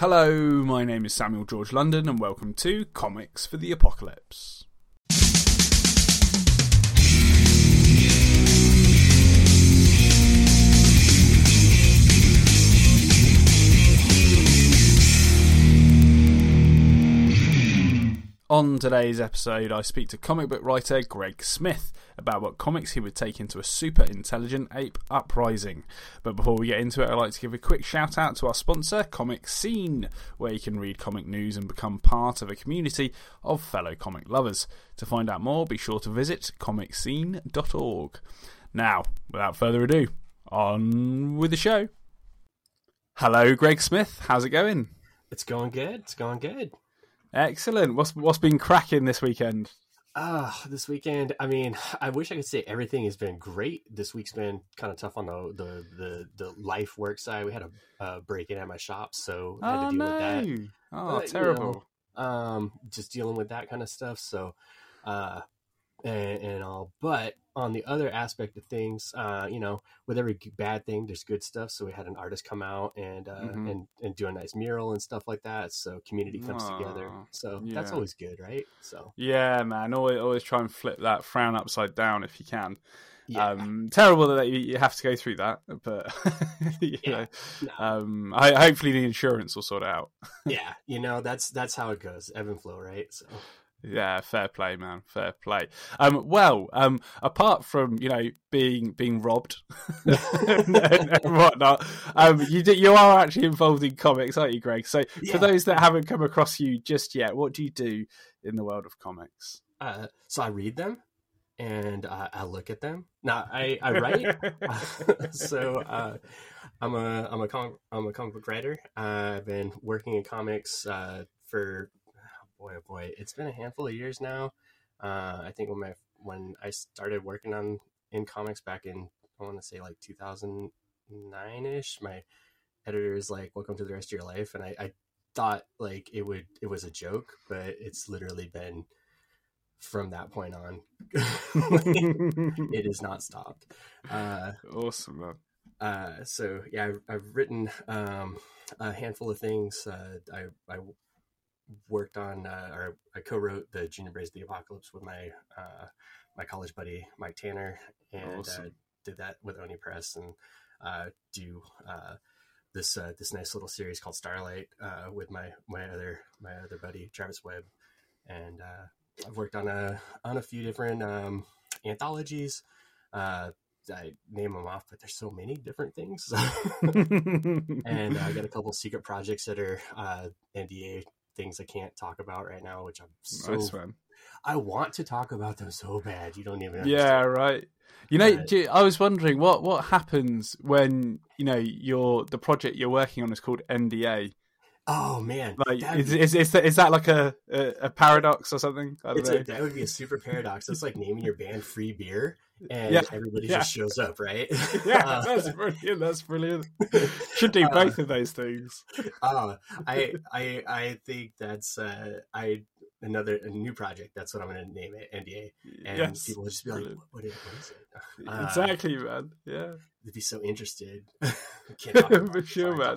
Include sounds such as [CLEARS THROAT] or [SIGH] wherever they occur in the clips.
Hello, my name is Samuel George London, and welcome to Comics for the Apocalypse. On today's episode, I speak to comic book writer Greg Smith about what comics he would take into a super intelligent ape uprising. But before we get into it, I'd like to give a quick shout out to our sponsor, Comic Scene, where you can read comic news and become part of a community of fellow comic lovers. To find out more, be sure to visit comicscene.org. Now, without further ado, on with the show. Hello, Greg Smith. How's it going? It's going good. It's going good. Excellent. What's what's been cracking this weekend? Ah, uh, this weekend. I mean, I wish I could say everything has been great. This week's been kind of tough on the the the, the life work side. We had a uh, break in at my shop, so I had oh, to deal no. with that. Oh, But, you terrible. know, um, just dealing with that kind of stuff. So, uh, and, and all. But on the other aspect of things, uh, you know, with every bad thing, there's good stuff. So we had an artist come out and uh, Mhm. and and do a nice mural and stuff like that. So community comes together. Aw, So that's always good, right? So Yeah, man. Always, always try and flip that frown upside down if you can. yeah. Um, terrible that you, you have to go through that, but [LAUGHS] you Yeah. know, No. um, I, hopefully the insurance will sort it out. yeah, you know that's that's how it goes, ebb and flow, right? So Yeah, fair play, man. Fair play. Um, well, um, apart from you know being being robbed and, [LAUGHS] and whatnot, um, you do, you are actually involved in comics, aren't you, Greg? So Yeah. for those that haven't come across you just yet, what do you do in the world of comics? uh, so I read them and uh, I look at them. Now I I write. [LAUGHS] so uh, I'm a I'm a comic I'm a comic book writer. Uh, I've been working in comics uh, for boy oh boy, it's been a handful of years now. Uh, I think when my when I started working on in comics back in I want to say like 2009 ish, my editor is like, "Welcome to the rest of your life," and I, I thought like it would it was a joke, but it's literally been from that point on. [LAUGHS] it has not stopped. Uh, awesome, man. uh, so yeah, I've, I've written um, a handful of things. Uh, I, I worked on, uh, or I co-wrote the Junior Braves of the Apocalypse with my uh, my college buddy Mike Tanner, and uh, did that with Oni Press, and uh, do uh, this uh, this nice little series called Starlite uh, with my my other my other buddy Travis Webb, and uh, I've worked on a on a few different um, anthologies. Uh, I name them off, but there's so many different things. [LAUGHS] [LAUGHS] and uh, I got a couple secret projects that are uh, NDA things I can't talk about right now, which I'm so nice. I want to talk about them so bad. You don't even Yeah, right. You know, But- you- I was wondering what what happens when you know your the project you're working on is called NDA. Oh man, Like, is is, is, that, is that like a, a a paradox or something? I don't know. a, that would be a super paradox. It's like naming your band Free Beer, and Yeah, everybody yeah. just shows up, right? [LAUGHS] [LAUGHS] yeah, Uh, that's brilliant. That's brilliant. [LAUGHS] Should do Uh, both of those things. uh, I I I think that's uh, I another a new project. That's what I'm going to name it, NDA, and yes, people will just be like. "What is, what is it?" Uh, exactly, man. Yeah. They'd be so interested. Can't talk about For sure, man.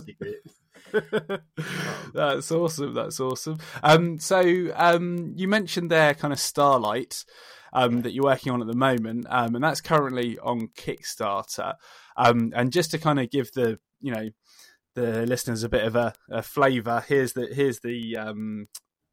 that's awesome. That's awesome. Um, so um, you mentioned there kind of Starlite um, that you're working on at the moment, um, and that's currently on Kickstarter. Um, and just to kind of give the you know the listeners a bit of a, a flavour, here's the here's the um,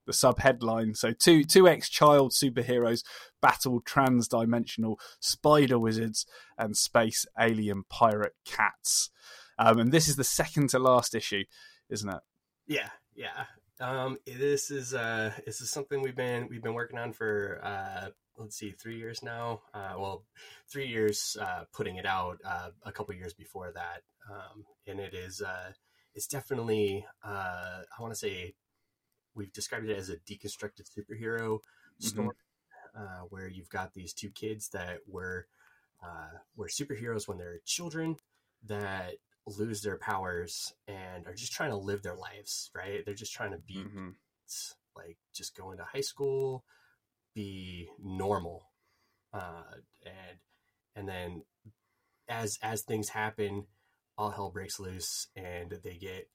the sub headline. So two two ex child superheroes battle trans-dimensional spider wizards and space alien pirate cats. Um, and this is the second to last issue, isn't it? Yeah, yeah. Um, this is uh, this is something we've been we've been working on for uh, let's see, three years now. Uh, well, three years uh, putting it out. Uh, a couple years before that, um, and it is uh, it's definitely uh, I want to say we've described it as a deconstructed superhero story, uh, where you've got these two kids that were uh, were superheroes when they're children that lose their powers and are just trying to live their lives, right? They're just trying to be Mhm. like just go into high school, be normal, uh, and and then as as things happen, all hell breaks loose and they get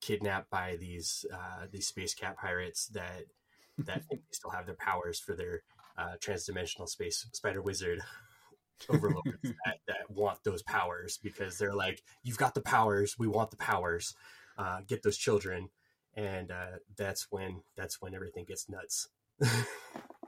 kidnapped by these uh, these space cat pirates that that [LAUGHS] they still have their powers for their uh, transdimensional space spider wizard overlords that, that want those powers because they're like, you've got the powers, we want the powers, uh, get those children, and uh, that's when that's when everything gets nuts.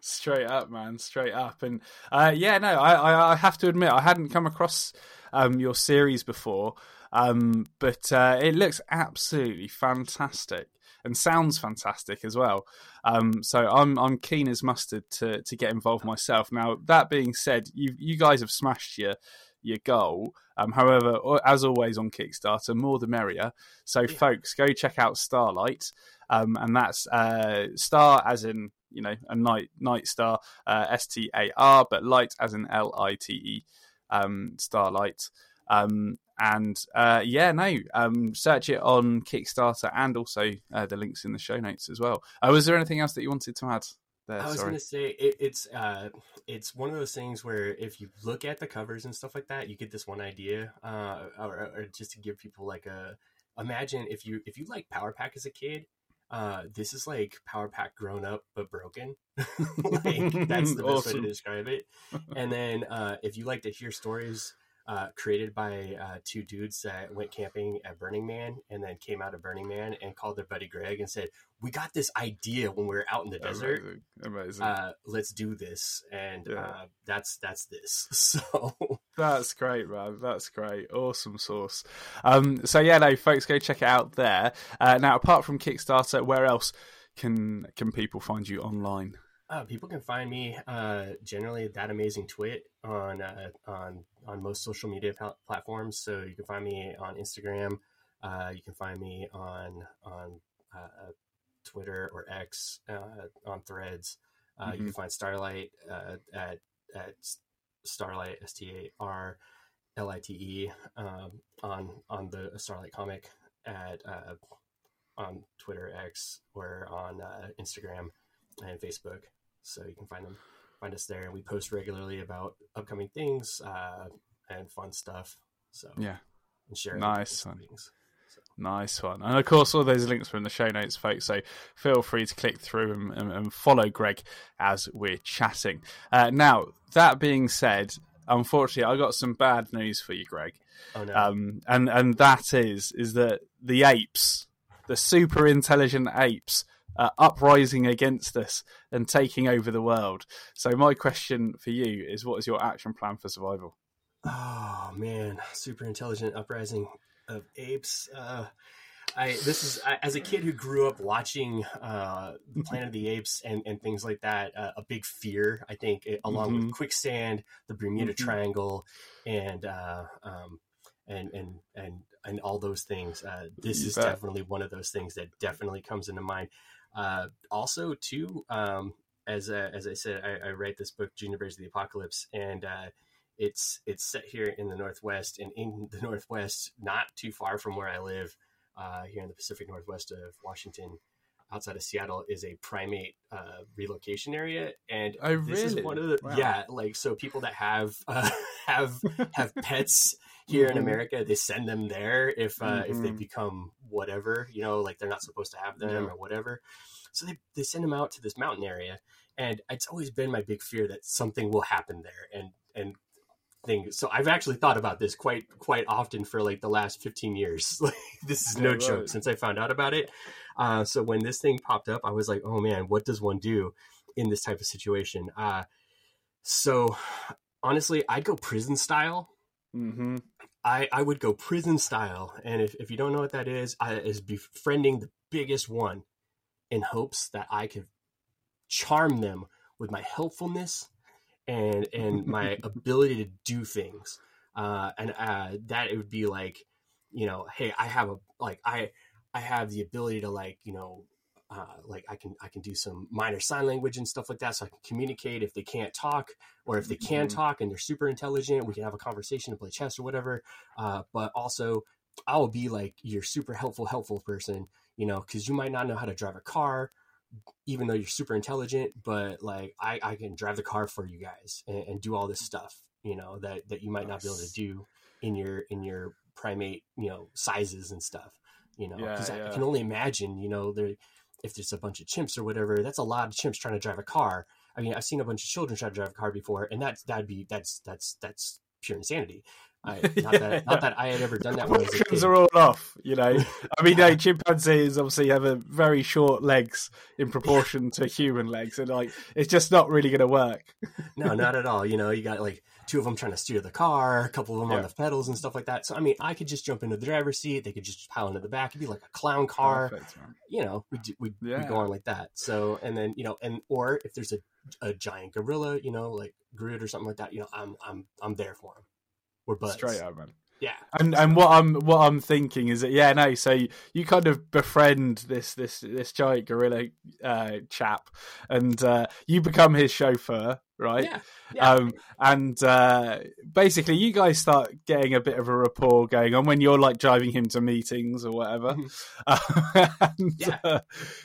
straight up, man, straight up, and uh, yeah, no, I, I have to admit I hadn't come across um, your series before, um, but uh, it looks absolutely fantastic and sounds fantastic as well. Um, so I'm I'm keen as mustard to to get involved myself. Now that being said, you you guys have smashed your your goal. Um, however, as always on Kickstarter, more the merrier. So yeah. folks, go check out Starlite, um, and that's uh, Star as in you know a night night star, uh, S T A R, but light as in L I T E, um, Starlite. Um, and uh, yeah, no, um, search it on Kickstarter and also uh, the links in the show notes as well. Uh, was there anything else that you wanted to add? There? I was going to say it, it's uh, it's one of those things where if you look at the covers and stuff like that, you get this one idea, uh, or, or, just to give people like a imagine if you if you like Power Pack as a kid, uh, this is like Power Pack grown up but broken. [LAUGHS] like that's the best awesome. way to [LAUGHS] describe it. And then uh, if you like to hear stories uh, created by uh, two dudes that went camping at Burning Man and then came out of Burning Man and called their buddy Greg and said, "We got this idea when we were out in the desert. Amazing, amazing. Uh, let's do this." And yeah. Uh, that's that's this. [LAUGHS] So that's great, man. That's great. Awesome source. Um, so yeah, no, folks, go check it out there. Uh, now, apart from Kickstarter, where else can can people find you online? Uh, people can find me uh, generally that amazing twit on uh, on on most social media pl- platforms. So you can find me on Instagram. Uh, you can find me on on uh, Twitter or X uh, on Threads. Mm-hmm. You can find Starlite at at Starlite S T A R L I T E um, on on the Starlite comic at on Twitter X or on Instagram and Facebook so you can find them find us there. And we post regularly about upcoming things uh, and fun stuff. So yeah. and share nice one. Things, so. nice one. And of course all those links are in the show notes folks. So feel free to click through and, and, and follow greg as we're chatting. Uh, now that being said unfortunately i got some bad news for you greg. Oh, no. um, and and that is is that the apes the super intelligent apes uh, uprising against us and taking over the world. So my question for you is, what is your action plan for survival? Oh man, super intelligent uprising of apes. Uh, I this is I, as a kid who grew up watching uh, [LAUGHS] Planet of the Apes and, and things like that. Uh, a big fear, I think, it, along mm-hmm. with quicksand, the Bermuda mm-hmm. Triangle, and uh, um, and and and and all those things. Uh, this you is bet. definitely one of those things that definitely comes into mind. Uh, also, too, um, as uh, as I said, I, I, write this book, Junior Braves of the Apocalypse, and uh, it's it's set here in the Northwest, and in [LAUGHS] the Northwest, not too far from where I live, uh, here in the Pacific Northwest of Washington, outside of Seattle, is a primate uh, relocation area, and I this really? is one of the wow. yeah, like so people that have [LAUGHS] uh, have [LAUGHS] have pets here mm-hmm. in America, they send them there if uh, mm-hmm. if they mm-hmm. become whatever, you know, like they're not supposed to have them yeah. or whatever. So they they send them out to this mountain area, and it's always been my big fear that something will happen there, and and things. So I've actually thought about this quite quite often for like the last fifteen years. [LAUGHS] Like this is no joke since I found out about it. Uh, so when this thing popped up, I was like, oh man, what does one do in this type of situation? Uh, so honestly, I'd go prison style. Mm-hmm. I, I would go prison style. And if, if you don't know what that is, I, is befriending the biggest one in hopes that I could charm them with my helpfulness and and my [LAUGHS] ability to do things. Uh, and uh, that it would be like, you know, hey, I have a like I I have the ability to like you know uh, like I can I can do some minor sign language and stuff like that, so I can communicate if they can't talk, or if they can mm-hmm. talk and they're super intelligent, we can have a conversation and play chess or whatever. Uh, but also, I will be like your super helpful helpful person, you know, because you might not know how to drive a car, even though you're super intelligent. But like I, I can drive the car for you guys and, and do all this stuff, you know, that that you might not be able to do in your in your primate, you know, sizes and stuff. You know, Yeah, because I, yeah. I can only imagine. You know, there if there's a bunch of chimps or whatever, that's a lot of chimps trying to drive a car. I mean, I've seen a bunch of children try to drive a car before, and that's that'd be that's that's that's pure insanity. I, [LAUGHS] not Yeah, that not that I had ever done that when I was a Proportions are all off, you know. [LAUGHS] I mean, no, chimpanzees obviously have a very short legs in proportion to human legs, and like it's just not really going to work. No, not at all. You know, you got like two of them trying to steer the car, a couple of them Yeah. on the pedals and stuff like that. So, I mean, I could just jump into the driver's seat. They could just pile into the back. It'd be like a clown car. Perfect. You know, we we we Yeah. go on like that. So, and then you know, and or if there's a a giant gorilla, you know, like Grodd or something like that, you know, I'm I'm I'm there for him. We're buds. Straight up, man. Yeah. And and what I'm what I'm thinking is that yeah no so you, you kind of befriend this this this giant gorilla uh, chap and uh, you become his chauffeur right Yeah. Yeah. um and uh, basically you guys start getting a bit of a rapport going on when you're like driving him to meetings or whatever [LAUGHS] and, Yeah. uh,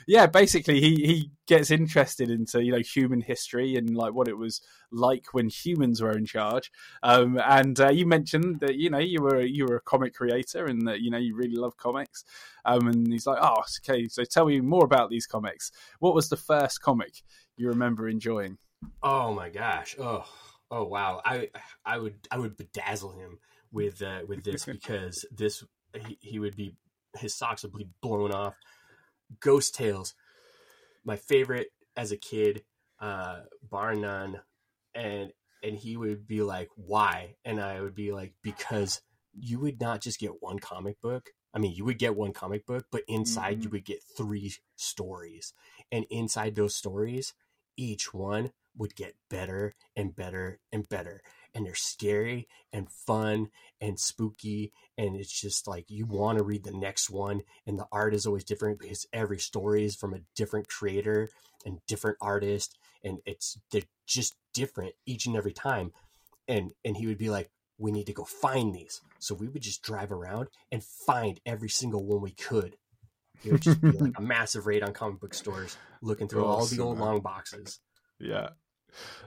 yeah basically he he gets interested into you know human history and like what it was like when humans were in charge um, and uh, you mentioned that you know you were you were a comic creator and that you know you really love comics. Um, and he's like, "Oh, okay. So tell me more about these comics. What was the first comic you remember enjoying?" Oh my gosh. Oh, oh wow. I I would I would bedazzle him with uh, with this [LAUGHS] because this he, he would be his socks would be blown off. Ghost Tales, my favorite as a kid, uh, bar none, and and he would be like, "Why?" And I would be like, "Because you would not just get one comic book. I mean, you would get one comic book, but inside you Mhm. would get three stories, and inside those stories, each one would get better and better and better. And they're scary and fun and spooky. And it's just like you want to read the next one. And the art is always different because every story is from a different creator and different artist. And it's they're just different each and every time. And and he would be like, We need to go find these. So we would just drive around and find every single one we could. It would just be like [LAUGHS] a massive raid on comic book stores, looking through all the old long boxes. Yeah.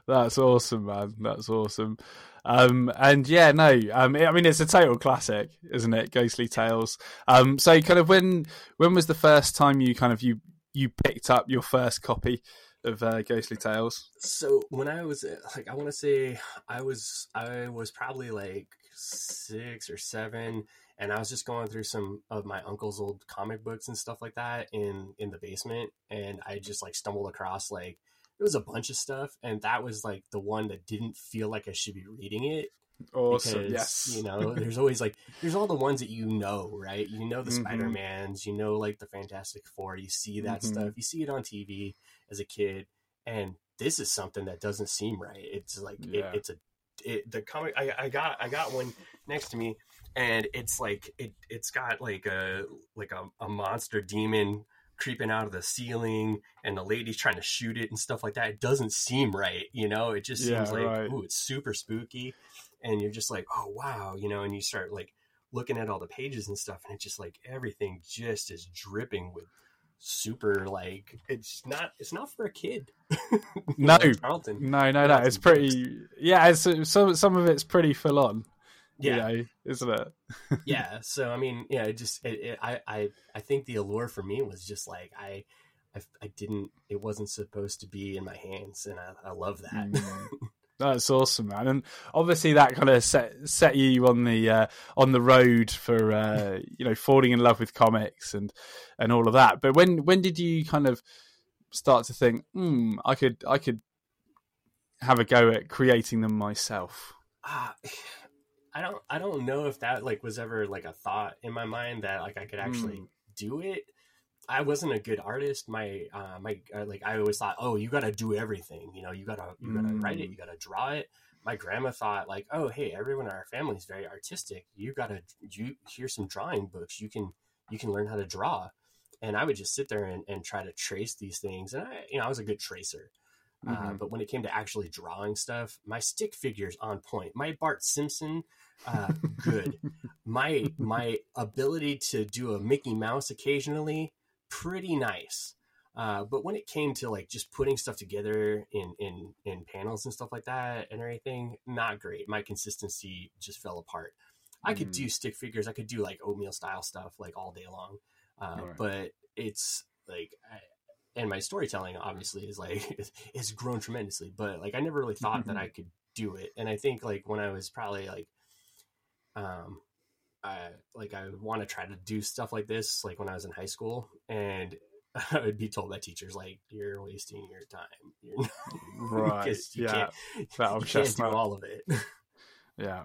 That's awesome, man. That's awesome. Um, and yeah, no, um, I mean, it's a total classic, isn't it? Ghostly Tales. Um, so kind of when, when was the first time you kind of, you, you picked up your first copy of uh, Ghostly Tales? So when I was like, I want to say I was I was probably like six or seven, and I was just going through some of my uncle's old comic books and stuff like that in in the basement, and I just like stumbled across like it was a bunch of stuff, and that was like the one that didn't feel like I should be reading it Awesome. because yes. you know [LAUGHS] there's always like there's all the ones that you know right you know the Mhm. spider-mans you know like the fantastic four you see that Mhm. stuff you see it on tv as a kid and this is something that doesn't seem right it's like Yeah. it, it's a it, the comic I, I got i got one next to me and it's like it it's got like a like a, a monster demon creeping out of the ceiling and the lady's trying to shoot it and stuff like that it doesn't seem right you know it just Yeah, seems like right. ooh it's super spooky and you're just like oh wow you know and you start like looking at all the pages and stuff and it's just like everything just is dripping with super like it's not it's not for a kid [LAUGHS] No. Charlton No, no, no. It's pretty. Yeah, it's some some of it's pretty full on. Yeah you know, isn't it? [LAUGHS] yeah so i mean yeah it just it, it, I, I i think the allure for me was just like I, I i didn't it wasn't supposed to be in my hands and i, I love that Mm. [LAUGHS] That's awesome, man. And obviously, that kind of set set you on the uh, on the road for uh, [LAUGHS] you know falling in love with comics and and all of that. But when when did you kind of start to think, hmm, I could I could have a go at creating them myself? Ah, i don't i don't know if that like was ever like a thought in my mind that like i could actually Mm. do it i wasn't a good artist my uh my uh, like i always thought oh you gotta do everything you know you gotta you gotta write it Mm. you gotta draw it my grandma thought like oh hey everyone in our family is very artistic you gotta you here's some drawing books you can you can learn how to draw and i would just sit there and, and try to trace these things and i you know i was a good tracer uh, Mhm. but when it came to actually drawing stuff, my stick figures on point. My Bart Simpson, uh, good. my my ability to do a Mickey Mouse occasionally, pretty nice. Uh, but when it came to like just putting stuff together in in in panels and stuff like that and everything, not great. My consistency just fell apart. I could Mm. do stick figures. I could do like oatmeal style stuff like all day long. uh, Right. but it's like I, and my storytelling obviously is like [LAUGHS] it's grown tremendously but like i never really thought that Mhm. [LAUGHS] i could do it and i think like when i was probably like um i like i want to try to do stuff like this like when i was in high school and [LAUGHS] i would be told by teachers like you're wasting your time you're not, [LAUGHS] Right. because you Yeah. can't, [LAUGHS] you can't do all of it Yeah.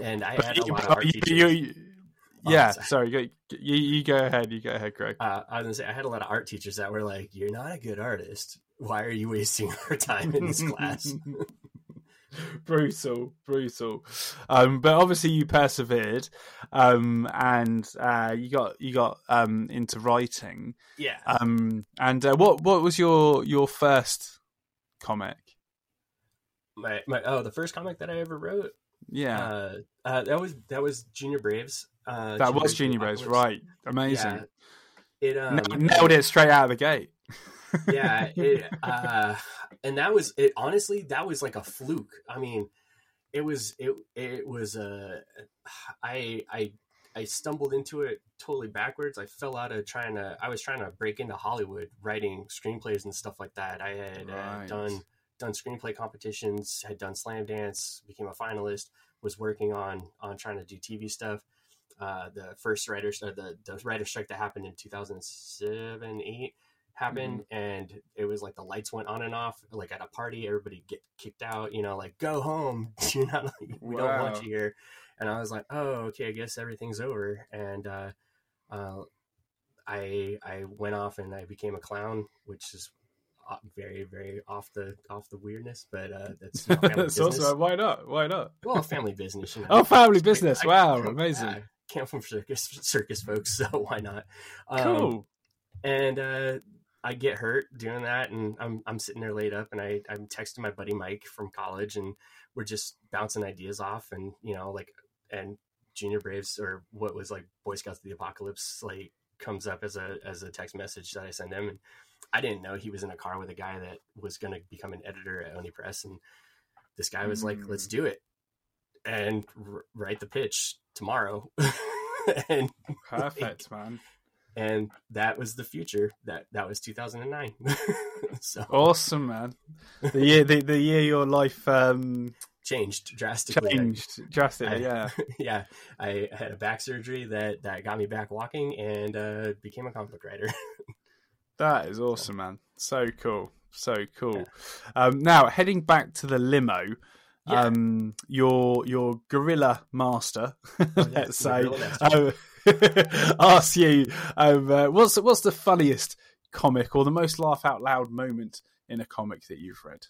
and i But had a lot of art you- teachers you- you- Oh, yeah. sorry. Sorry. You, you go ahead. You go ahead, Greg. uh, I was gonna say I had a lot of art teachers that were like, "You're not a good artist. Why are you wasting our time in this class?" [LAUGHS] brutal, brutal. Um, but obviously you persevered, um, and uh, you got you got um, into writing. yeah, Um, and uh, what what was your your first comic? my my oh, the first comic that I ever wrote, Yeah, uh, uh, that was that was Junior Braves. Uh, that was Junior Braves, Apocalypse. Right, amazing. Yeah, it um, Nailed it straight out of the gate. [LAUGHS] yeah, it, uh, and that was it. Honestly, that was like a fluke. I mean, it was it it was uh, I I I stumbled into it totally backwards. I fell out of trying to. I was trying to break into Hollywood, writing screenplays and stuff like that. I had uh, done done screenplay competitions, had done Slamdance, became a finalist, was working on on trying to do TV stuff. Uh, the first writers, uh, the the writer strike that happened in two thousand seven eight happened, Mm-hmm. and it was like the lights went on and off. Like at a party, everybody get kicked out. You know, like go home. [LAUGHS] You're not. We don't want you here. And I was like, oh, okay, I guess everything's over. And uh, uh, I I went off and I became a clown, which is uh, very very off the off the weirdness, but uh, that's [LAUGHS] you know, family That's business. awesome. Why not? Why not? well, [LAUGHS] family business. You know. Oh, family It's business. I Wow, amazing. yeah, came from circus circus folks, so why not? Um, Cool. and uh, I get hurt doing that, and I'm I'm sitting there laid up, and I I'm texting my buddy Mike from college, and we're just bouncing ideas off, and you know like and Junior Braves or what was like Boy Scouts of the Apocalypse like comes up as a as a text message that I send him, and I didn't know he was in a car with a guy that was going to become an editor at Oni Press, and this guy was like, Mm. "Let's do it," and r- write the pitch tomorrow, [LAUGHS] and Perfect, [LAUGHS] man. And that was the future. That that was 2009. [LAUGHS] so Awesome, man. The [LAUGHS] year, the, the year your life um, changed drastically. changed drastically. I- Yeah. [LAUGHS] yeah, I had a back surgery that that got me back walking and uh, became a comic book writer. That is awesome, man. So cool. So cool. Um, now, heading back to the limo, Yeah. um, your your gorilla master, Oh, yeah, let's say, Gorilla um, [LAUGHS] asks you, um, uh, what's what's the funniest comic or the most laugh out loud moment in a comic that you've read?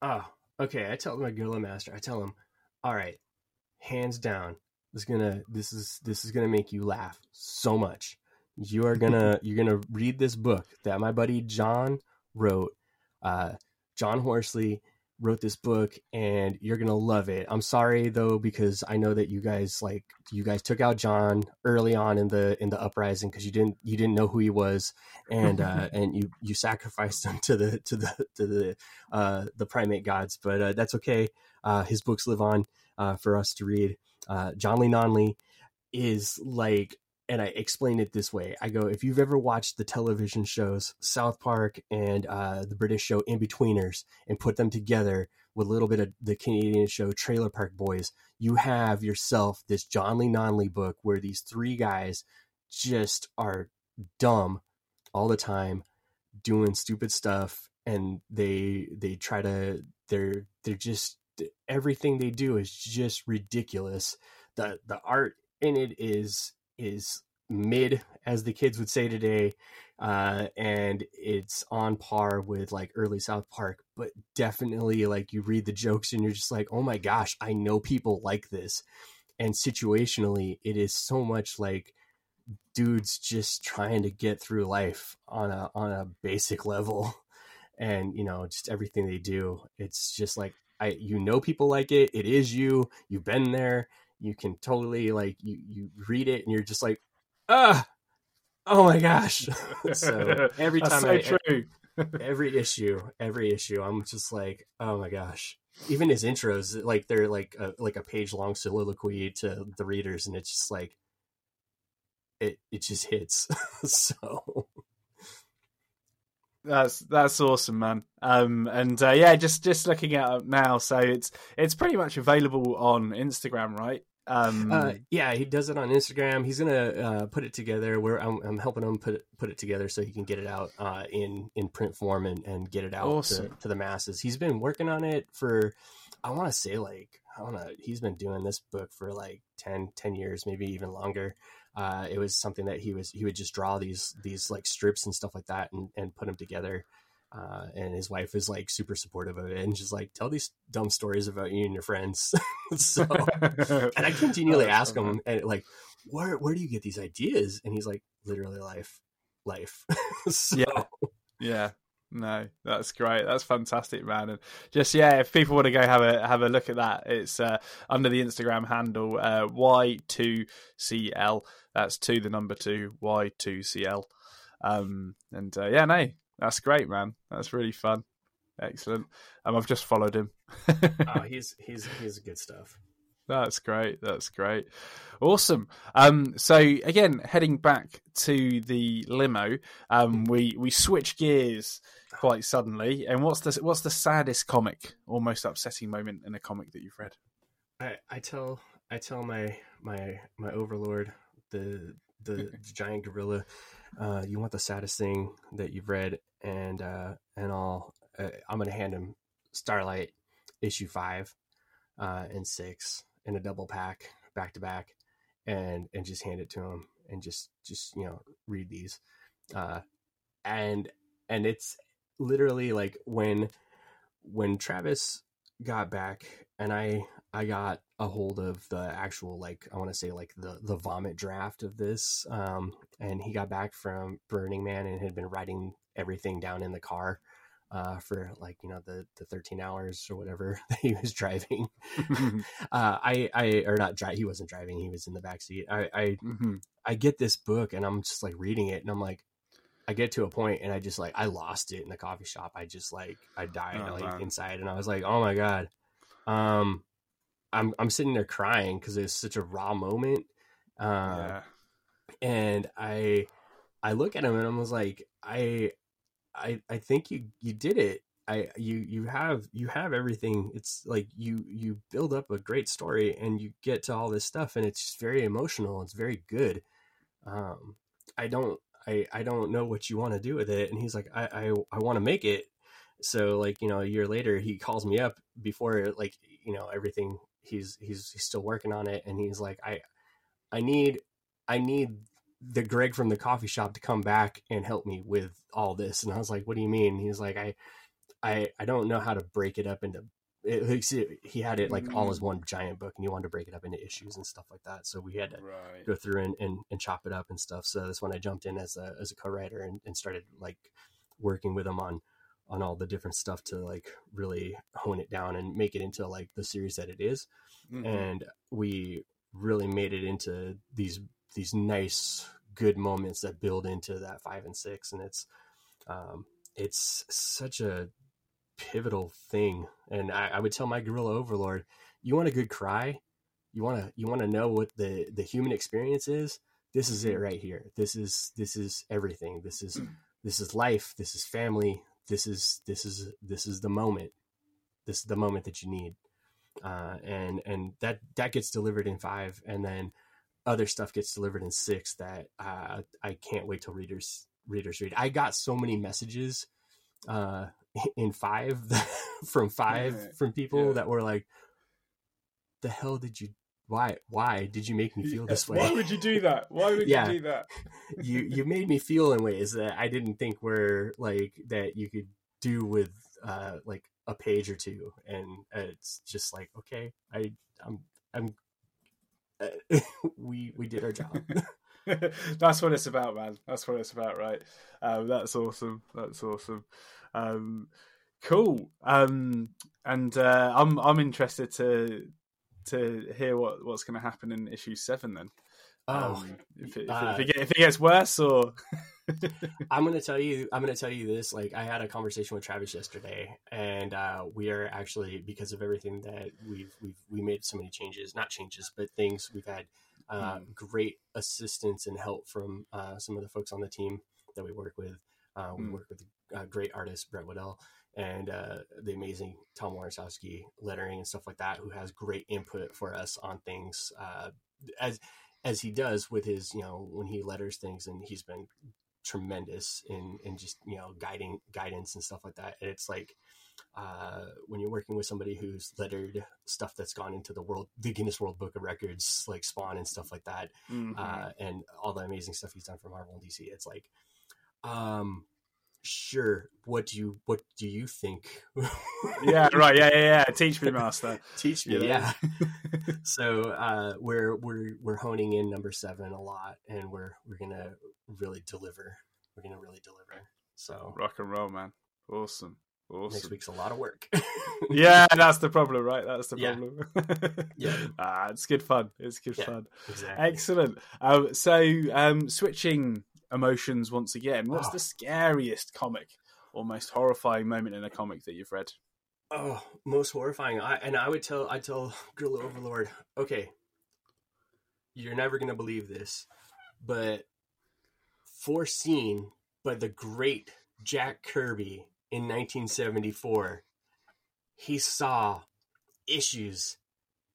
Oh, okay. I tell my gorilla master. I tell him, all right, hands down, this is gonna this is this is gonna make you laugh so much. You are gonna [LAUGHS] you're gonna read this book that my buddy John wrote. Uh, John Horsley wrote this book, and you're gonna love it. I'm sorry though because I know that you guys like you guys took out John early on in the in the uprising because you didn't you didn't know who he was, and uh, [LAUGHS] and you you sacrificed him [LAUGHS] to the to the to the uh, the primate gods, but uh, that's okay. Uh, his books live on uh, for us to read. Uh, John Lee Nonley is like, and I explain it this way. I go, if you've ever watched the television shows South Park and uh, the British show In Betweeners and put them together with a little bit of the Canadian show Trailer Park Boys, you have yourself this John Lee Nonley book where these three guys just are dumb all the time doing stupid stuff and they they try to they're they're just everything they do is just ridiculous the the art in it is is mid as the kids would say today uh and it's on par with like early south park but definitely like you read the jokes and you're just like oh my gosh i know people like this. And situationally it is so much like dudes just trying to get through life on a on a basic level. [LAUGHS] And you know just everything they do it's just like i you know people like it it is you you've been there you can totally like you you read it and you're just like ah oh my gosh [LAUGHS] so [LAUGHS] every time so I, true. every issue every issue i'm just like oh my gosh even his intros like they're like a, like a page long soliloquy to the readers and it's just like it it just hits. [LAUGHS] so that's that's awesome, man. Um, and uh, yeah, just just looking at it now, so it's it's pretty much available on Instagram, right? Um, uh, yeah, he does it on Instagram. He's gonna uh, put it together. Where I'm, I'm, helping him put it, put it together so he can get it out uh, in in print form and, and get it out awesome. to, to the masses. He's been working on it for I want to say like I don't know. He's been doing this book for like 10, 10 years, maybe even longer. Uh, it was something that he was he would just draw these these like strips and stuff like that and, and put them together. Uh, and his wife is like super supportive of it and just like tell these dumb stories about you and your friends. [LAUGHS] so, [LAUGHS] and I continually oh, ask him and like, where where do you get these ideas? And he's like, literally life, life. [LAUGHS] so, yeah, yeah. No, that's great. That's fantastic, man. And just yeah, if people want to go have a have a look at that, it's uh, under the Instagram handle uh, Y2CL. That's two the number two Y2CL. Um, and uh, yeah, no, that's great, man. That's really fun. Excellent. Um, I've just followed him. oh, [LAUGHS] he's he's he's good stuff. That's great. That's great. Awesome. Um, so again, heading back to the limo, um, we we switch gears quite suddenly. And what's the what's the saddest comic, almost upsetting moment in a comic that you've read? I, I tell I tell my my my overlord, the the [LAUGHS] giant gorilla, uh, you want the saddest thing that you've read, and uh, and I'll uh, I'm gonna hand him Starlite issue five uh, and six in a double pack back to back, and and just hand it to him and just just you know read these, uh, and and it's literally like when when Travis got back and I I got a hold of the actual like I want to say like the the vomit draft of this um and he got back from Burning Man and had been writing everything down in the car uh, for like you know the the 13 hours or whatever [LAUGHS] that he was driving. [LAUGHS] uh, I I or not drive. He wasn't driving. He was in the back seat. I I, mm-hmm. I get this book and I'm just like reading it and I'm like, I get to a point and I just like I lost it in the coffee shop. I just like I died oh, like man. inside and I was like, oh my god. Um, I'm I'm sitting there crying because it's such a raw moment. Uh, yeah. And I I look at him and I was like, I I I think you you did it. I you you have you have everything. It's like you you build up a great story and you get to all this stuff and it's very emotional. It's very good. Um, I don't I I don't know what you want to do with it. And he's like, I I, I want to make it. So like you know a year later he calls me up before like you know everything he's he's he's still working on it and he's like I I need I need the Greg from the coffee shop to come back and help me with all this. And I was like, what do you mean? He's like, I, I, I don't know how to break it up into, it, he had it like all as mm. one giant book and he wanted to break it up into issues and stuff like that. So we had to right. go through and, and, and, chop it up and stuff. So that's when I jumped in as a, as a co-writer and, and started like working with him on, on all the different stuff to like really hone it down and make it into like the series that it is. Mm-hmm. And we really made it into these these nice good moments that build into that five and six and it's um it's such a pivotal thing. And I, I would tell my gorilla overlord you want a good cry? You want to you want to know what the the human experience is? This is it right here. This is this is everything. This is this is life. This is family. This is this is this is the moment. This is the moment that you need. Uh, and and that that gets delivered in five and then other stuff gets delivered in six that uh, I can't wait till readers readers read. I got so many messages uh, [LAUGHS] in five [LAUGHS] from five from people yeah. that were like, "The hell did you? Why? Why did you make me feel this way? Why would you do that? Why would yeah. you do that? [LAUGHS] you you made me feel in ways that I didn't think were like that you could do with uh, like a page or two, and it's just like okay, I I'm I'm [LAUGHS] we we did our job. [LAUGHS] that's what it's about, man. That's what it's about, right? Um, that's awesome. That's awesome. Um, cool. Um, and uh, I'm I'm interested to to hear what what's going to happen in issue seven then. Oh, Um, if, it, if, uh, it, if, it, if it gets worse, or [LAUGHS] I'm gonna tell you. I'm gonna tell you this. Like, I had a conversation with Travis yesterday, and uh, we are actually because of everything that we've we've we made so many changes, not changes, but things we've had uh, Mm. great assistance and help from uh, some of the folks on the team that we work with. Uh, we Mm. work with a great artist Brett Waddell and uh, the amazing Tom Orzechowski lettering and stuff like that, who has great input for us on things uh, as as he does with his you know when he letters things, and he's been tremendous in in just you know guiding guidance and stuff like that. And it's like uh, when you're working with somebody who's lettered stuff that's gone into the world, the Guinness World Book of Records, like Spawn and stuff like that, Mhm. uh, and all the amazing stuff he's done for Marvel and DC. It's like, um, sure. What do you what do you think? yeah, [LAUGHS] right, yeah, yeah, yeah. Teach me, master. [LAUGHS] Teach me, yeah. [LAUGHS] so uh, we're we're we're honing in number seven a lot, and we're we're gonna really deliver. We're gonna really deliver. So Rock and roll, man. Awesome, Awesome. next week's a lot of work. Yeah, that's the problem, right? That's the Yeah. problem. Yeah. ah, it's good fun. It's good Yeah. fun. exactly. Excellent. Um, so, um, switching emotions once again. What's Oh. the scariest comic or most horrifying moment in a comic that you've read? Oh, most horrifying. I and I would tell I tell Gorilla Overlord, okay, you're never gonna believe this, but foreseen by the great Jack Kirby in 1974, he saw issues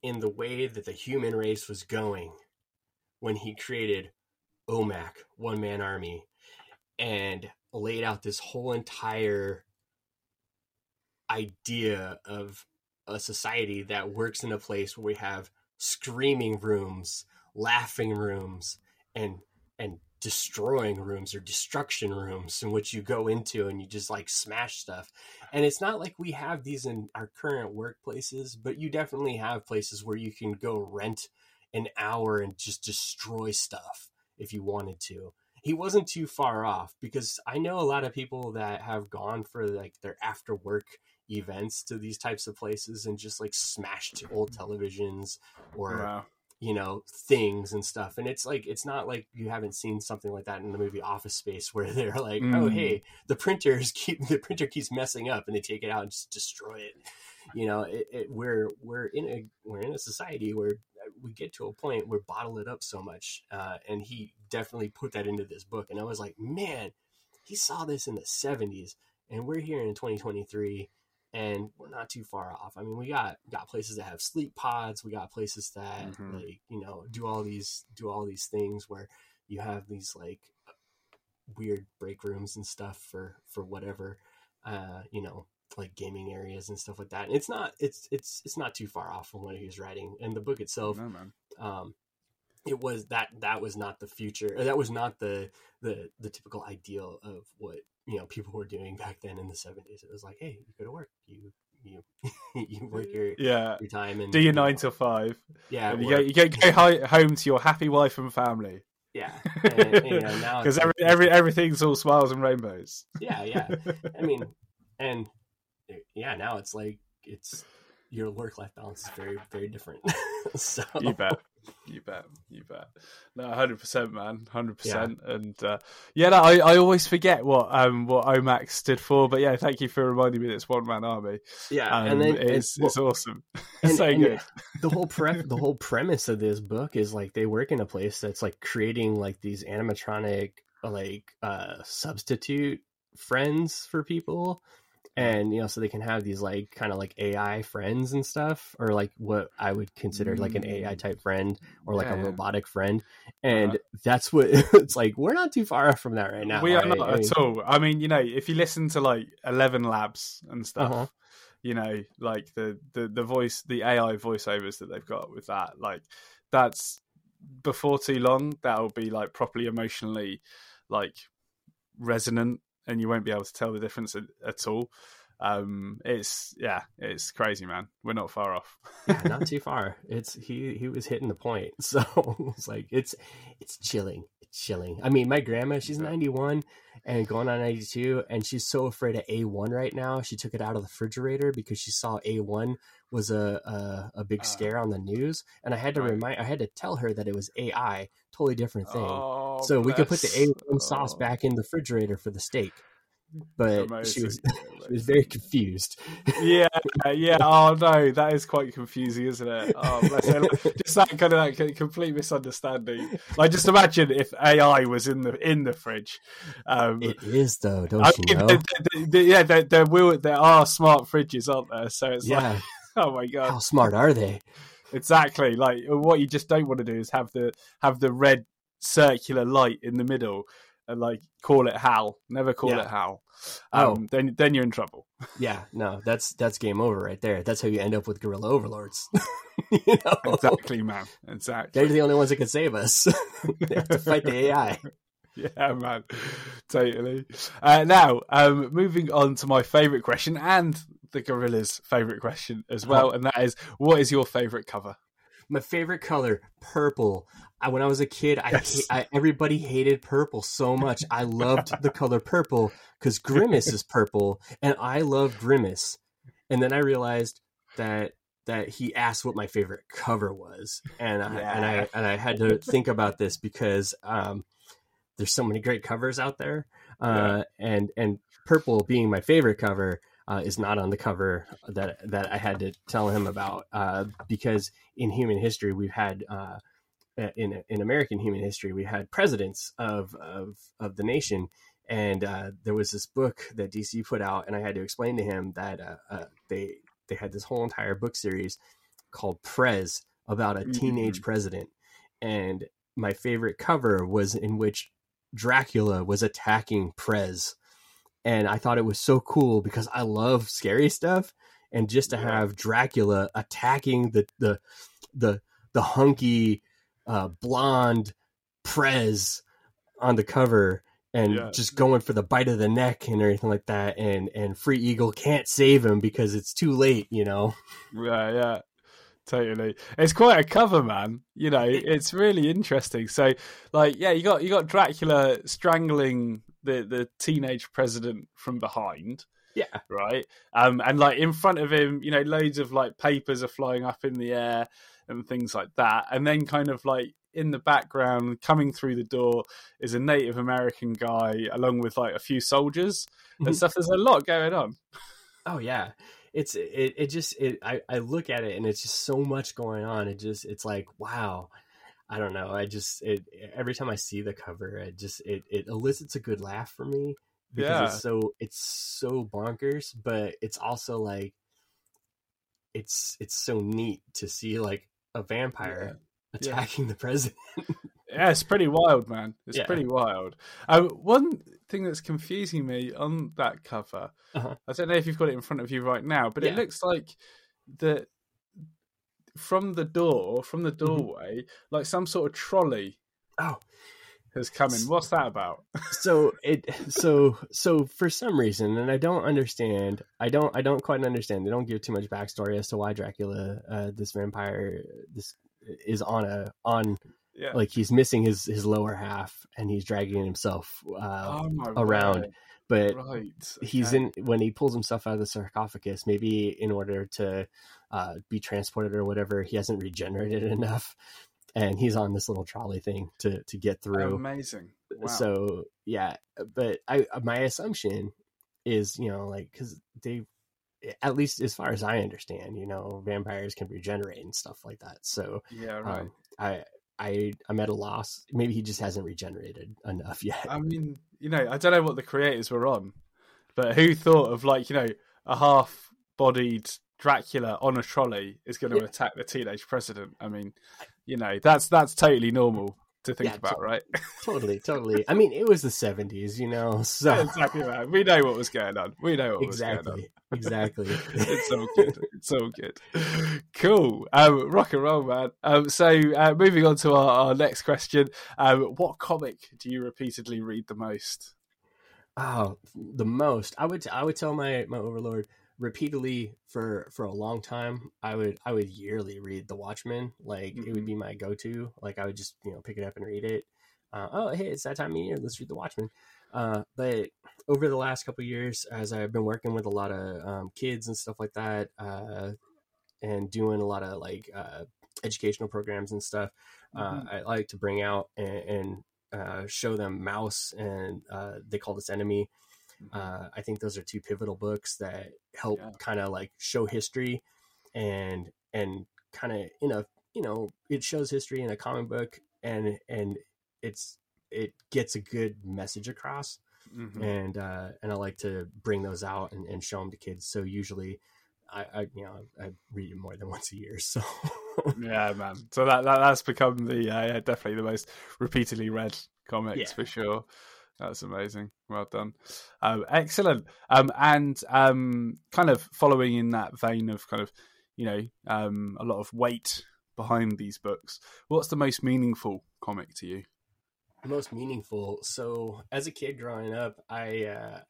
in the way that the human race was going when he created OMAC, One Man Army, and laid out this whole entire idea of a society that works in a place where we have screaming rooms, laughing rooms, and and destroying rooms or destruction rooms in which you go into and you just like smash stuff. And it's not like we have these in our current workplaces, but you definitely have places where you can go rent an hour and just destroy stuff if you wanted to. He wasn't too far off because I know a lot of people that have gone for like their after work events to these types of places and just like smashed old televisions or Wow. you know things and stuff and it's like it's not like you haven't seen something like that in the movie office space [LAUGHS] where they're like oh Mm. hey the printers keep the printer keeps messing up and they take it out and just destroy it you know it, it, we're we're in a we're in a society where we get to a point where bottle it up so much uh, and he definitely put that into this book and i was like man he saw this in the 70s and we're here in 2023 and we're not too far off. I mean, we got got places that have sleep pods. We got places that Mhm. like you know do all these do all these things where you have these like weird break rooms and stuff for for whatever uh you know like gaming areas and stuff like that and it's not it's it's it's not too far off from what he was writing and the book itself No, man. um it was that that was not the future or that was not the the the typical ideal of what you know people were doing back then in the 70s it was like hey you go to work you you [LAUGHS] you work your Yeah. your time and Do your you know, nine till five. yeah and you work. go, you go, go home to your happy wife and family. yeah [LAUGHS] and, and, you know Because every, every everything's all smiles and rainbows. yeah yeah i mean and yeah now it's like it's your work life balance is very very different [LAUGHS] so You bet. You bet. You bet. No, hundred percent, man. Hundred percent. And uh, yeah, no, I, I always forget what um what OMAX stood for, but yeah, thank you for reminding me. that It's one man army. yeah Um, and then it's and, it's awesome. [LAUGHS] and- so and good. the whole pre- the whole premise of this book is like they work in a place that's like creating like these animatronic like uh substitute friends for people and you know so they can have these like kind of like ai friends and stuff or like what i would consider like an ai Mm. type friend or like Yeah, a yeah. robotic friend and Uh-huh. that's what [LAUGHS] it's like we're not too far off from that right now we are not I mean, at all. I mean, you know, if you listen to like Eleven Labs and stuff, Uh-huh. you know, like the, the the voice, the AI voiceovers that they've got with that, like that's before too long. That'll be like properly emotionally like resonant, and you won't be able to tell the difference at, at all. Um, it's yeah, it's crazy, man. We're not far off. yeah, not [LAUGHS] too far. It's he he was hitting the point. [LAUGHS] So it's like it's it's chilling. It's chilling. I mean, my grandma, she's 91 and going on 92 and she's so afraid of A1 right now. She took it out of the refrigerator because she saw A1 was a a, a big Uh, scare on the news and I had to right. remind I had to tell her that it was AI, totally different thing. Oh, so we could put the. A1 sauce back in the refrigerator for the steak. But she was [LAUGHS] she was very confused. yeah, yeah. Oh no, that is quite confusing, isn't it? Oh. Just that kind of like complete misunderstanding. Like, just imagine if AI was in the in the fridge. Um, It is though, don't I you mean, know? there- there- there- yeah, there, there will there are smart fridges, aren't there? So it's like, Yeah. [LAUGHS] oh my god, How smart are they? exactly. Like, what you just don't want to do is have the have the red circular light in the middle and like call it Hal. Never call Yeah. it Hal. Oh. Um, then then you're in trouble. [LAUGHS] Yeah, no, that's that's game over right there. That's how you end up with gorilla overlords. [LAUGHS] you know, Exactly, man. Exactly. they're the only ones that can save us. [LAUGHS] they have to fight the AI. Yeah, man, totally. Uh, now, um, moving on to my favourite question and the gorilla's favourite question as well, and that is, what is your favourite cover? My favorite color, purple. I, when I was a kid, I, Yes. I everybody hated purple so much. I loved the color purple because Grimace is purple, and I love Grimace. And then I realized that that he asked what my favorite cover was, and I, and I and I had to think about this because um, there's so many great covers out there, uh, and and purple being my favorite cover. Uh, is not on the cover that that I had to tell him about uh, because in human history we've had uh, in in American human history we had presidents of of of the nation. And uh, there was this book that DC put out and I had to explain to him that uh, uh, they they had this whole entire book series called Prez about a teenage president. And my favorite cover was in which Dracula was attacking Prez and I thought it was so cool because I love scary stuff and just to have Dracula attacking the the the the hunky uh, blonde Prez on the cover and Yeah. just going for the bite of the neck and everything like that and and Free Eagle can't save him because it's too late, you know. Yeah, yeah, totally. It's quite a cover, man. You know, it's really interesting. So, like, yeah, you got you got Dracula strangling the the teenage president from behind. Yeah. right? Um, and like in front of him, you know, loads of like papers are flying up in the air and things like that. And then kind of like in the background, coming through the door, is a Native American guy along with like a few soldiers and Mhm. stuff. There's a lot going on. Oh yeah. It's it, it just it I, I look at it and it's just so much going on. It just it's like wow. I don't know. I just it every time I see the cover, it just it, it elicits a good laugh for me because Yeah. it's so it's so bonkers, but it's also like it's it's so neat to see like a vampire Yeah. attacking the president. Yeah, it's pretty wild, man. [LAUGHS] It's Yeah. pretty wild. Um, one thing that's confusing me on that cover, Uh-huh. I don't know if you've got it in front of you right now, but it looks like the from the door, from the Mm-hmm. doorway, like some sort of trolley Oh, has come in. What's that about? so it so so for some reason and i don't understand i don't i don't quite understand they don't give too much backstory as to why dracula uh this vampire this is on a on Yeah. like he's missing his his lower half and he's dragging himself uh oh around, but Right. he's in when he pulls himself out of the sarcophagus maybe in order to uh be transported or whatever he hasn't regenerated [LAUGHS] enough and he's on this little trolley thing to to get through amazing. Wow. so yeah but i my assumption is you know like because they at least as far as i understand you know vampires can regenerate and stuff like that so yeah, right. um, i i i'm at a loss maybe he just hasn't regenerated enough [LAUGHS] yet I mean, you know, I don't know what the creators were on, but who thought of like, you know, a half bodied Dracula on a trolley is going to Yeah. attack the teenage president? I mean, you know, that's that's totally normal to think Yeah, about, right? [LAUGHS] totally totally i mean it was the 70s you know [LAUGHS] so exactly, man. We know what was going on. We know what was going on. exactly [LAUGHS] exactly it's all good. It's all good. Cool. Um, rock and roll, man. Um, so, uh, moving on to our, our next question. Um, what comic do you repeatedly read the most? Oh, the most I would I would tell my my overlord repeatedly for for a long time. I would I would yearly read The Watchmen. Like mm-hmm. it would be my go to. Like I would just you know pick it up and read it. Uh, oh hey, it's that time of year. Let's read The Watchmen. Uh, but over the last couple years, as I've been working with a lot of um, kids and stuff like that, uh, and doing a lot of like uh, educational programs and stuff, uh, mm-hmm. I like to bring out and, and uh, show them Maus and uh, They Called Us Enemy. Mm-hmm. I think those are two pivotal books that help yeah. kind of like show history and and kind of in a you know it shows history in a comic book and and it's it gets a good message across mm-hmm. and uh and i like to bring those out and, and show them to kids so usually I, I you know I read it more than [LAUGHS] once a year. So yeah, man. So that, that that's become the uh, yeah, definitely the most repeatedly read comics yeah. for sure. That's amazing. Well done. Um, excellent. Um, and um, kind of following in that vein of kind of you know um, a lot of weight behind these books. What's the most meaningful comic to you? Most meaningful. So as a kid growing up, I uh,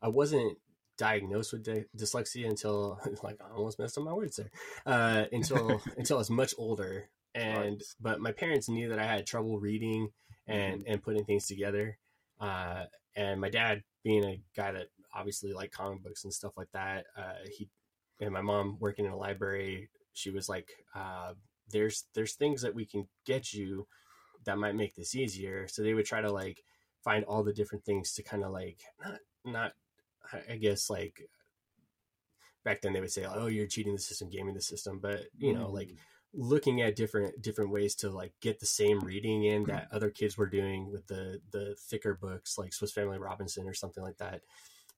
I wasn't diagnosed with dy- dyslexia until [LAUGHS] like I almost messed up my words there uh, until [LAUGHS] until I was much older and right. but my parents knew that I had trouble reading and mm-hmm. and putting things together uh, and my dad being a guy that obviously liked comic books and stuff like that uh, he and my mom working in a library she was like uh, there's there's things that we can get you that might make this easier so they would try to like find all the different things to kind of like not not I guess like back then they would say, "Oh, you're cheating the system, gaming the system," but you know, mm. like looking at different different ways to like get the same reading in that other kids were doing with the the thicker books like Swiss Family Robinson or something like that.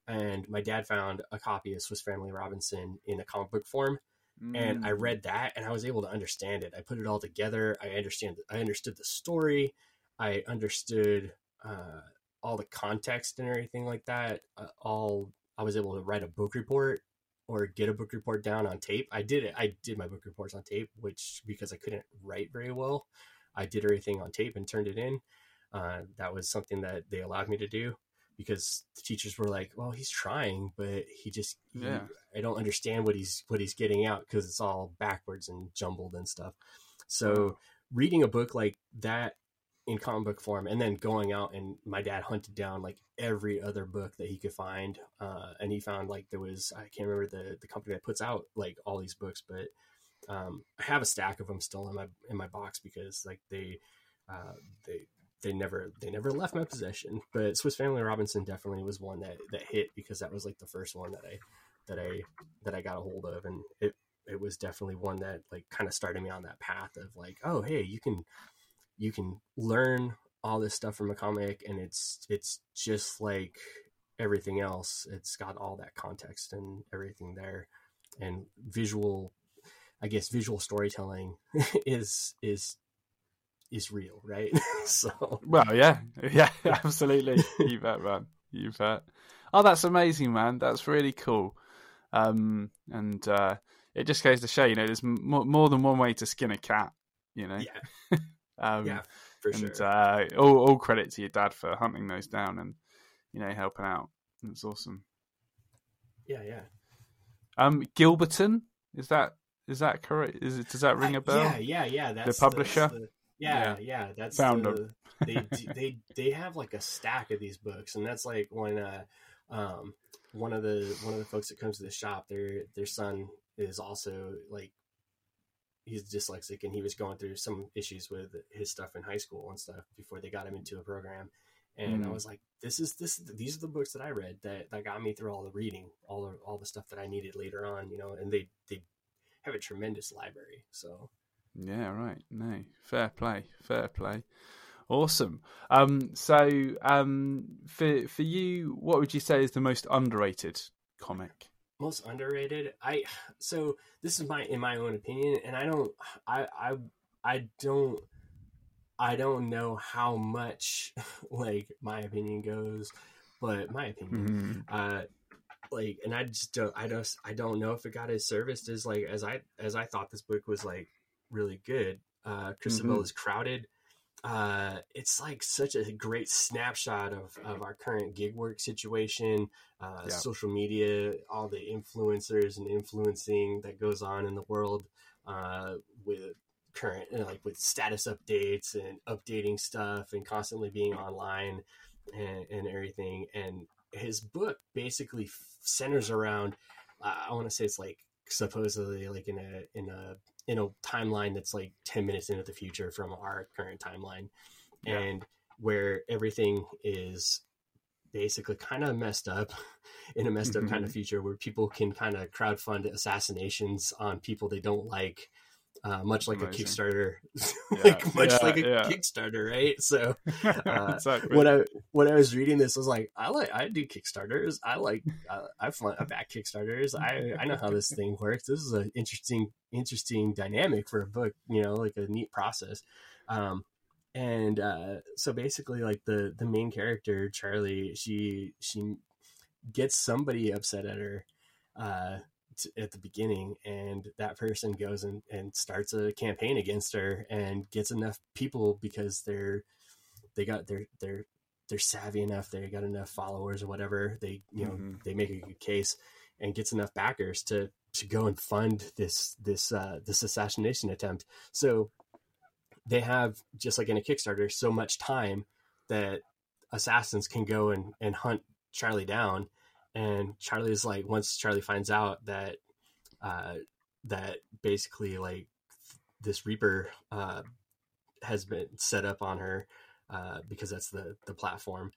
And my dad found a copy of Swiss Family Robinson in a comic book form. Mm. And I mm. read that and I was able to understand it. I put it all together. I understand I understood the story. I understood uh, all the context and everything like that, uh, all I was able to write a book report or get a book report down on tape. I did it. I did my book reports on tape, which because I couldn't write very well, I did everything on tape and turned it in. Uh, that was something that they allowed me to do because the teachers were like, "Well, he's trying, but he just yeah. I don't understand what he's what he's getting out because it's all backwards and jumbled and stuff." So reading a book like that in comic book form and then going out and my dad hunted down like every other book that he could find uh, and he found like there was i can't remember the the company that puts out like all these books but um, i have a stack of them still in my in my box because like they uh, they they never they never left my possession. But swiss family robinson definitely was one that that hit because that was like the first one that i that i that i got a hold of. And it it was definitely one that like kind of started me on that path of like oh hey you can you can learn all this stuff from a comic and it's it's just like everything else. It's got all that context and everything there. And visual i guess visual storytelling [LAUGHS] is is is real right? [LAUGHS] So well yeah. Yeah [LAUGHS] absolutely. You bet man. You bet. Oh that's amazing man. That's really cool. Um and uh it just goes to show you know there's more, more than one way to skin a cat you know? Yeah Um, yeah, for and, sure. Uh, all, all credit to your dad for hunting those down and you know helping out. That's awesome. Yeah, yeah. Um, Gilberton is that is that correct? Is it does that ring a bell? yeah, yeah, yeah. That's the publisher. The, the, yeah, yeah, yeah, That's found the, they [LAUGHS] they they have like a stack of these books, and that's like when uh, um, one of the one of the folks that comes to the shop, their their son is also like he's dyslexic and he was going through some issues with his stuff in high school and stuff before they got him into a program and mm. I was like, "This is this. These are the books that I read that, that got me through all the reading, all the all the stuff that I needed later on, you know." And they they have a tremendous library. So yeah, right. No, fair play, fair play. Awesome. Um, so um, for for you, what would you say is the most underrated comic? Most underrated i so this is my in my own opinion and i don't i i i don't i don't know how much [LAUGHS] like my opinion goes but my opinion mm-hmm. uh like and i just don't i don't i don't know if it got as serviced as like as i as i thought this book was like really good uh Chris Sebela mm-hmm. is crowded uh, it's like such a great snapshot of, of our current gig work situation, uh, yeah. social media, all the influencers and influencing that goes on in the world uh, with current, you know, like with status updates and updating stuff and constantly being online and, and everything. And his book basically centers around, I want to say it's like supposedly like in a in a in a timeline that's like 10 minutes into the future from our current timeline yeah. and where everything is basically kind of messed up [LAUGHS] in a messed up mm-hmm. kind of future where people can kind of crowdfund assassinations on people they don't like uh, much like Amazing. a Kickstarter, [LAUGHS] like yeah, much yeah, like a yeah. Kickstarter, right? So, [LAUGHS] uh, exactly. when I when I was reading this, I was like, I like I do Kickstarters. I like uh, I I back Kickstarters. I I know how this thing works. This is an interesting interesting dynamic for a book. You know, like a neat process. Um, and uh, so basically, like the the main character Charlie, she she gets somebody upset at her. Uh, at the beginning and that person goes and, and starts a campaign against her and gets enough people because they're they got they're they're they're savvy enough they got enough followers or whatever they you know mm-hmm. they make a good case and gets enough backers to to go and fund this this uh this assassination attempt so they have just like in a kickstarter so much time that assassins can go and and hunt charlie down and Charlie's like once Charlie finds out that uh, that basically like this Reapr uh, has been set up on her uh, because that's the the platform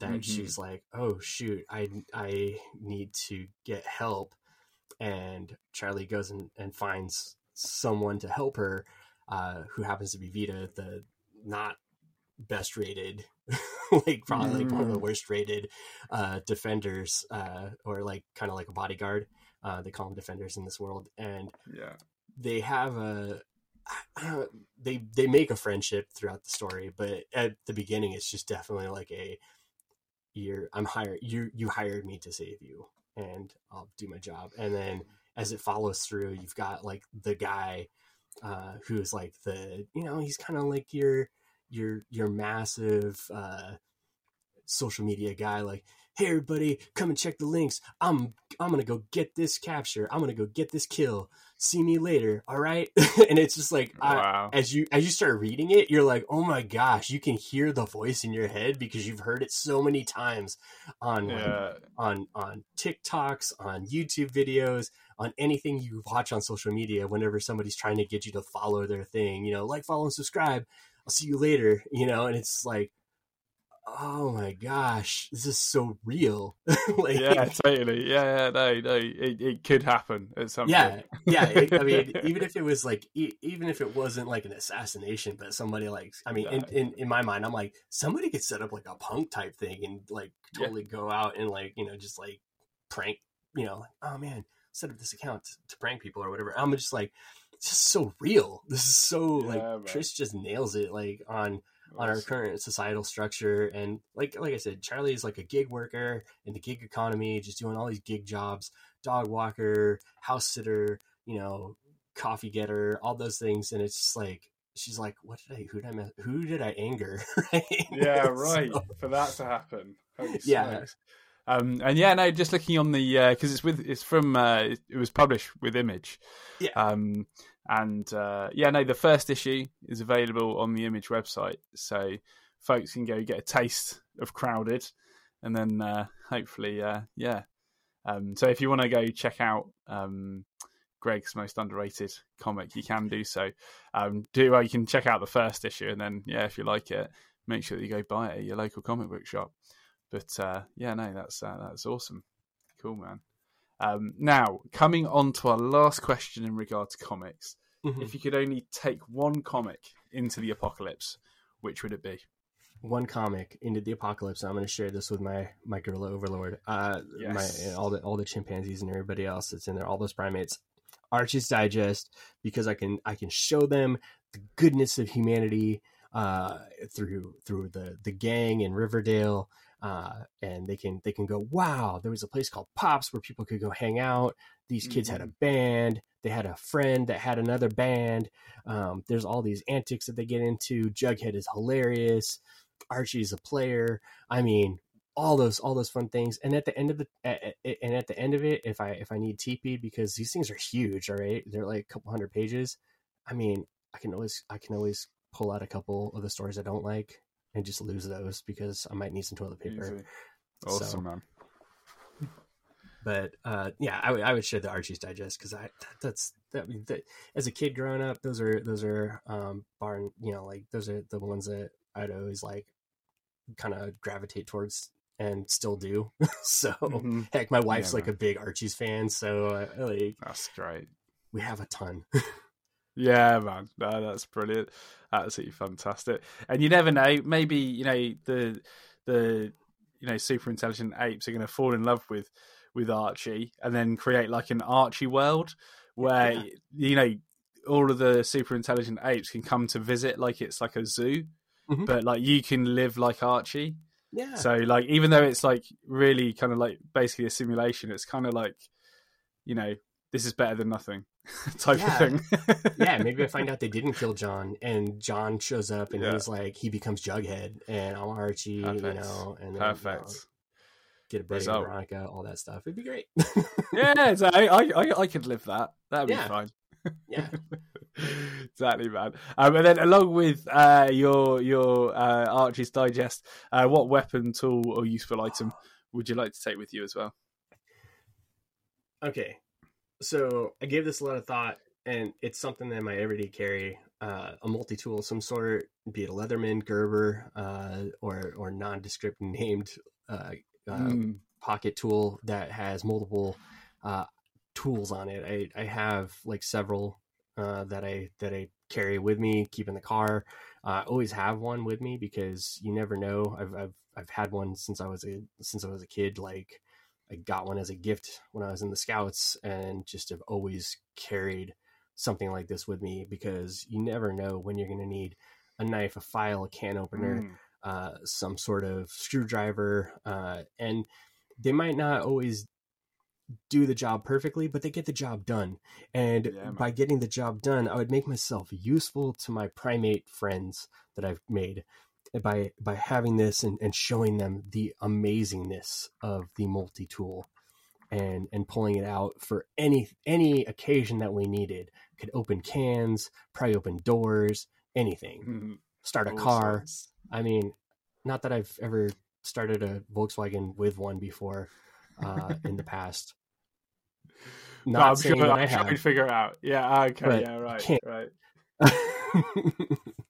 that mm-hmm. she's like oh shoot I I need to get help and Charlie goes and, and finds someone to help her uh, who happens to be Vita the not best rated [LAUGHS] like probably like one of the mm. worst rated uh, defenders uh, or like kind of like a bodyguard uh, they call them defenders in this world and yeah they have a [CLEARS THROAT] they they make a friendship throughout the story but at the beginning it's just definitely like a you're i'm hired you you hired me to save you and i'll do my job and then as it follows through you've got like the guy uh who's like the you know he's kind of like your your your massive uh, social media guy like hey everybody come and check the links. I'm i'm gonna go get this capture. I'm gonna go get this kill. See me later all right? [LAUGHS] And it's just like wow. I, as you as you start reading it you're like oh my gosh you can hear the voice in your head because you've heard it so many times on yeah. like, on on tiktoks on youtube videos on anything you watch on social media whenever somebody's trying to get you to follow their thing you know like follow and subscribe I'll see you later, you know, and it's like, oh my gosh, this is so real. [LAUGHS] like, yeah, totally. Yeah, yeah, no, no, it, it could happen at some yeah, point. yeah. [LAUGHS] It, I mean, even if it was like, even if it wasn't like an assassination, but somebody like, I mean, in, in, in my mind, I'm like, somebody could set up like a punk type thing and like totally yeah. go out and like, you know, just like prank, you know, like, oh man, set up this account to, to prank people or whatever. I'm just like, it's just so real. [LAUGHS] This is so yeah, like man. Chris just nails it like on on our current societal structure and like like I said, Charlie is like a gig worker in the gig economy, just doing all these gig jobs, dog walker, house sitter, you know, coffee getter, all those things, and it's just like she's like, "What did I? Who did I? Who did I anger?" [LAUGHS] right? Yeah, [LAUGHS] right. So, For that to happen. Yeah. Um, and yeah, no, just looking on the because uh, it's with it's from uh, it was published with Image. Yeah. Um, and uh, yeah, no, the first issue is available on the Image website, so folks can go get a taste of Crowded, and then uh, hopefully, uh, yeah. Um, so if you want to go check out um, Greg's most underrated comic, you can do so. Um, do well, you can check out the first issue, and then yeah, if you like it, make sure that you go buy it at your local comic book shop. But uh, yeah, no, that's uh, that's awesome. Cool, man. Um, now, coming on to our last question in regard to comics, mm-hmm. if you could only take one comic into the apocalypse, which would it be? One comic into the apocalypse. I'm going to share this with my my gorilla overlord, uh, yes. my all the all the chimpanzees and everybody else that's in there, all those primates. Archie's Digest because I can I can show them the goodness of humanity uh, through through the the gang in Riverdale uh, and they can they can go wow there was a place called pops where people could go hang out these kids mm-hmm. had a mm-hmm. band they had a friend that had another band. Um, there's all these antics that they get into. Jughead is hilarious. Archie's a player. I mean, all those all those fun things. And at the end of the and at the end of it, if I if I need TP because these things are huge, all right, they're like a couple hundred pages. I mean, I can always I can always pull out a couple of the stories I don't like and just lose those because I might need some toilet paper. Easy. Awesome, So- man. But uh, yeah, I would I would share the Archie's Digest because I that, that's that, that as a kid growing up, those are those are um barn you know like those are the ones that I'd always like kind of gravitate towards and still do. [LAUGHS] so Mhm. heck, my wife's Yeah, like a big Archie's fan, so uh, like That's great. we have a ton. [LAUGHS] Yeah, man. No, that's brilliant. Absolutely fantastic. And you never know, maybe, you know, the the you know, super intelligent apes are gonna fall in love with with Archie and then create like an Archie world where Yeah. you know all of the super intelligent apes can come to visit like it's like a zoo. Mhm. But like you can live like Archie. yeah, So like even though it's like really kind of like basically a simulation, it's kind of like you know, this is better than nothing [LAUGHS] type Yeah. of thing. yeah, [LAUGHS] maybe I find out they didn't kill John, and John shows up, and Yeah. he's like, he becomes Jughead, and I'm Archie, you know, and then, you know, Perfect. get a break. Veronica, all that stuff. It'd be great. yeah, [LAUGHS] exactly. I, I I could live that. That'd be Yeah. fine. yeah, exactly, man. Um, and then along with uh, your your uh, Archie's Digest, uh, what weapon, tool, or useful item would you like to take with you as well? okay. So I gave this a lot of thought, and it's something that my everyday carry, uh, a multi tool of some sort, be it a Leatherman, Gerber, uh, or or nondescript [LAUGHS] named uh, uh, Mm, pocket tool that has multiple uh, tools on it. I, I have like several uh, that I that I carry with me, keep in the car. Uh, I always have one with me because you never know. I've I've I've had one since I was a since I was a kid. Like I got one as a gift when I was in the scouts, and just have always carried something like this with me because you never know when you're going to need a knife, a file, a can opener mm, uh, some sort of screwdriver, uh, and they might not always do the job perfectly, but they get the job done. And Yeah, by getting the job done, I would make myself useful to my primate friends that I've made by by having this and, and showing them the amazingness of the multi tool and and pulling it out for any any occasion that we needed. Could open cans, pry open doors, anything. mm, Start a car. I mean, not that I've ever started a Volkswagen with one before uh, in the past. [LAUGHS] No, Not I'm saying sure that I'm I trying to figure it out. Yeah, okay, yeah, right, right. [LAUGHS]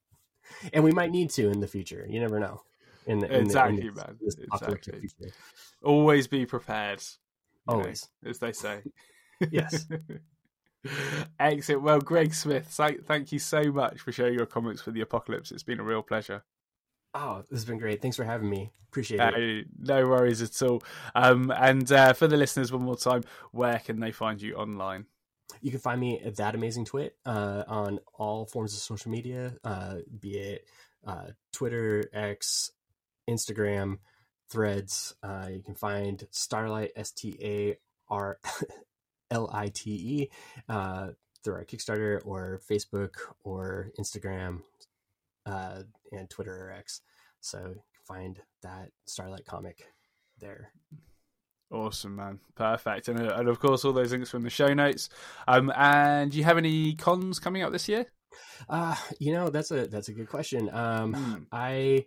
and we might need to in the future. You never know. In the, in the- in Exactly, this- this Exactly. Always be prepared. you know, Always. as they say. Yes. [LAUGHS] Excellent. Well, Greg Smith, thank, you so much for sharing your comments for the apocalypse. It's been a real pleasure. Oh, this has been great. Thanks for having me. Appreciate it. Uh, no worries at all. Um, and uh, for the listeners, one more time, where can they find you online? You can find me at that amazing twit uh, on all forms of social media, uh, be it uh, Twitter, X, Instagram, Threads. Uh, you can find Starlite S T A R L I T E uh, through our Kickstarter or Facebook or Instagram uh, and Twitter or X. So you can find that Starlite comic there. Awesome, man. Perfect. And, uh, and of course, all those links from the show notes. Um, and do you have any cons coming up this year? Uh, you know, that's a that's a good question. Um, Hmm. I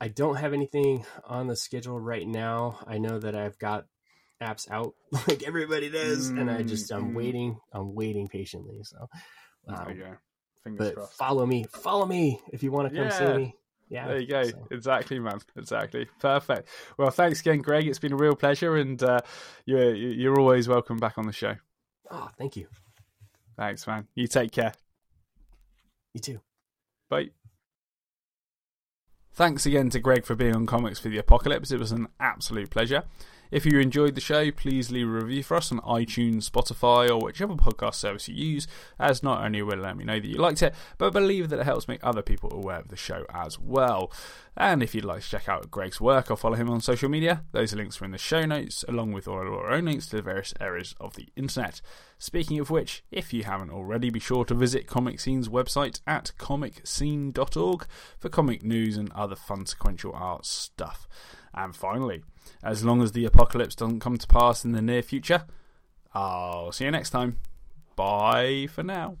I don't have anything on the schedule right now. I know that I've got apps out [LAUGHS] like everybody does, and I just I'm Mm, mm. waiting. I'm waiting patiently. So, there um. Fingers but crossed. follow me, follow me if you want to come Yeah. see me. Yeah, There you go. so- Exactly, man. Exactly. Perfect. Well, thanks again, Greg. It's been a real pleasure, and uh, you're you're always welcome back on the show. Oh, thank you. Thanks, man. You take care. You too. Bye. Thanks again to Greg for being on Comics for the Apocalypse. It was an absolute pleasure. If you enjoyed the show, please leave a review for us on iTunes, Spotify, or whichever podcast service you use, as not only will it let me know that you liked it, but believe that it helps make other people aware of the show as well. And if you'd like to check out Greg's work or follow him on social media, those links are in the show notes, along with all our own links to the various areas of the internet. Speaking of which, if you haven't already, be sure to visit ComicScene's website at comicscene.org for comic news and other fun sequential art stuff. And finally, as long as the apocalypse doesn't come to pass in the near future, I'll see you next time. Bye for now.